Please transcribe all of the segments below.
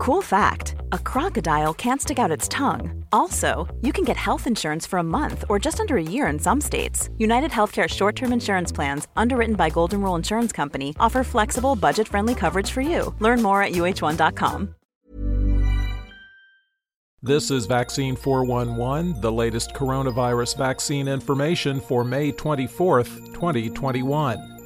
Cool fact a crocodile can't stick out its tongue. Also, you can get health insurance for a month or just under a year in some states. United Healthcare short term insurance plans, underwritten by Golden Rule Insurance Company, offer flexible, budget friendly coverage for you. Learn more at uh1.com. This is Vaccine 411, the latest coronavirus vaccine information for May 24th, 2021.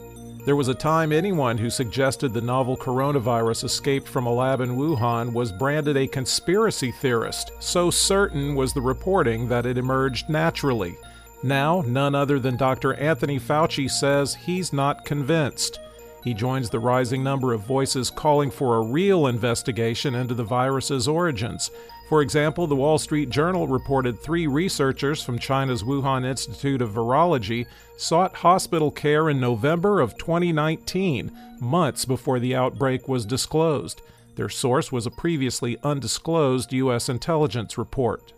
There was a time anyone who suggested the novel coronavirus escaped from a lab in Wuhan was branded a conspiracy theorist, so certain was the reporting that it emerged naturally. Now, none other than Dr. Anthony Fauci says he's not convinced. He joins the rising number of voices calling for a real investigation into the virus's origins. For example, the Wall Street Journal reported three researchers from China's Wuhan Institute of Virology sought hospital care in November of 2019, months before the outbreak was disclosed. Their source was a previously undisclosed U.S. intelligence report.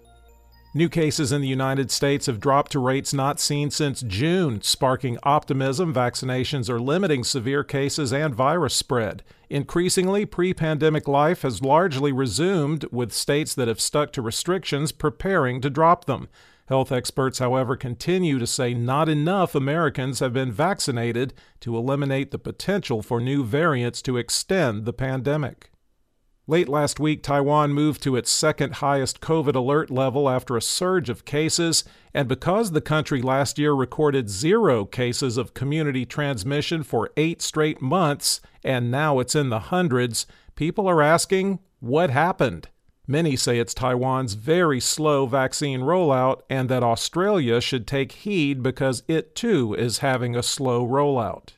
New cases in the United States have dropped to rates not seen since June, sparking optimism vaccinations are limiting severe cases and virus spread. Increasingly, pre pandemic life has largely resumed, with states that have stuck to restrictions preparing to drop them. Health experts, however, continue to say not enough Americans have been vaccinated to eliminate the potential for new variants to extend the pandemic. Late last week, Taiwan moved to its second highest COVID alert level after a surge of cases, and because the country last year recorded zero cases of community transmission for eight straight months, and now it's in the hundreds, people are asking, what happened? Many say it's Taiwan's very slow vaccine rollout, and that Australia should take heed because it too is having a slow rollout.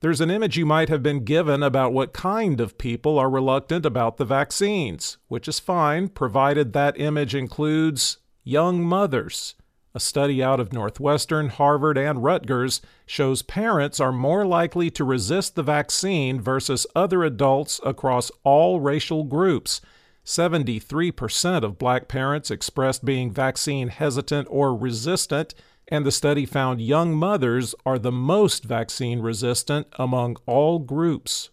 There's an image you might have been given about what kind of people are reluctant about the vaccines, which is fine, provided that image includes young mothers. A study out of Northwestern, Harvard, and Rutgers shows parents are more likely to resist the vaccine versus other adults across all racial groups. 73% of black parents expressed being vaccine hesitant or resistant, and the study found young mothers are the most vaccine resistant among all groups.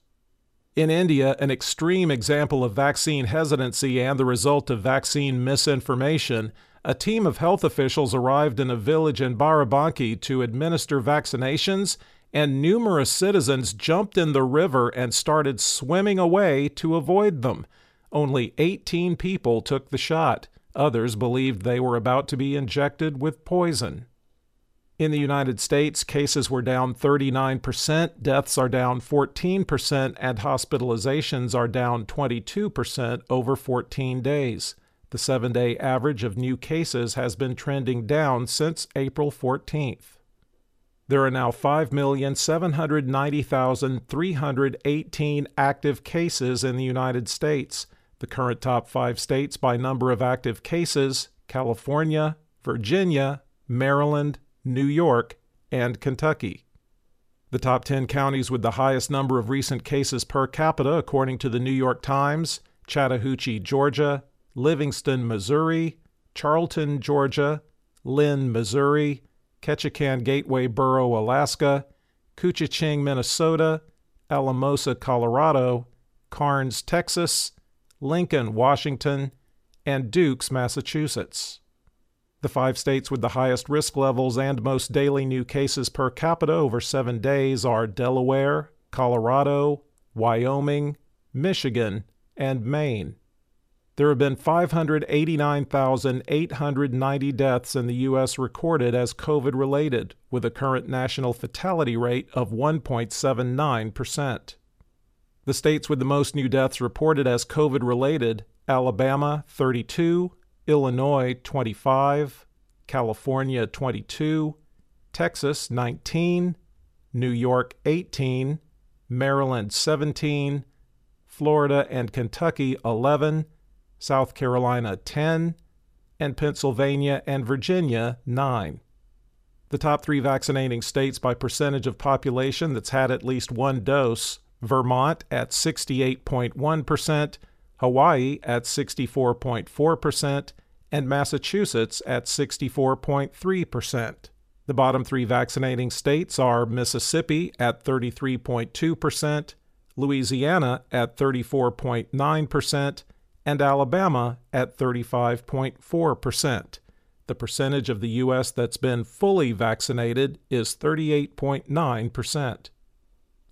In India, an extreme example of vaccine hesitancy and the result of vaccine misinformation, a team of health officials arrived in a village in Barabanki to administer vaccinations, and numerous citizens jumped in the river and started swimming away to avoid them. Only 18 people took the shot. Others believed they were about to be injected with poison. In the United States, cases were down 39%, deaths are down 14%, and hospitalizations are down 22% over 14 days. The seven day average of new cases has been trending down since April 14th. There are now 5,790,318 active cases in the United States. The current top five states by number of active cases California, Virginia, Maryland, New York, and Kentucky. The top 10 counties with the highest number of recent cases per capita, according to the New York Times Chattahoochee, Georgia, Livingston, Missouri, Charlton, Georgia, Linn, Missouri, Ketchikan Gateway Borough, Alaska, Koochiching, Minnesota, Alamosa, Colorado, Karnes, Texas, Lincoln, Washington, and Dukes, Massachusetts. The five states with the highest risk levels and most daily new cases per capita over seven days are Delaware, Colorado, Wyoming, Michigan, and Maine. There have been 589,890 deaths in the U.S. recorded as COVID related, with a current national fatality rate of 1.79%. The states with the most new deaths reported as COVID related Alabama 32, Illinois 25, California 22, Texas 19, New York 18, Maryland 17, Florida and Kentucky 11, South Carolina 10, and Pennsylvania and Virginia 9. The top three vaccinating states by percentage of population that's had at least one dose Vermont at 68.1%, Hawaii at 64.4%, and Massachusetts at 64.3%. The bottom three vaccinating states are Mississippi at 33.2%, Louisiana at 34.9%, and Alabama at 35.4%. The percentage of the U.S. that's been fully vaccinated is 38.9%.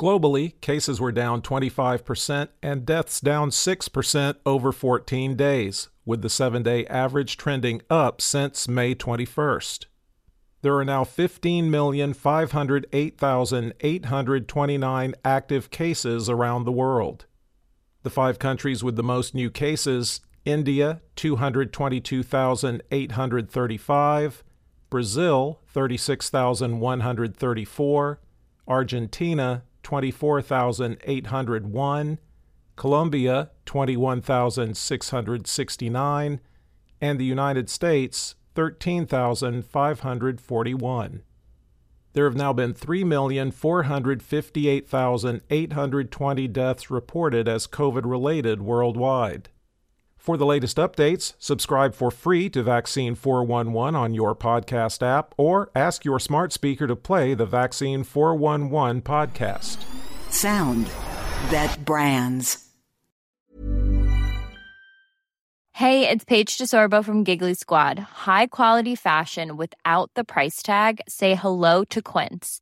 Globally, cases were down 25% and deaths down 6% over 14 days, with the seven day average trending up since May 21st. There are now 15,508,829 active cases around the world. The five countries with the most new cases India, 222,835, Brazil, 36,134, Argentina, 24,801, Colombia, 21,669, and the United States, 13,541. There have now been 3,458,820 deaths reported as COVID related worldwide. For the latest updates, subscribe for free to Vaccine 411 on your podcast app or ask your smart speaker to play the Vaccine 411 podcast. Sound that brands. Hey, it's Paige DeSorbo from Giggly Squad. High quality fashion without the price tag? Say hello to Quince.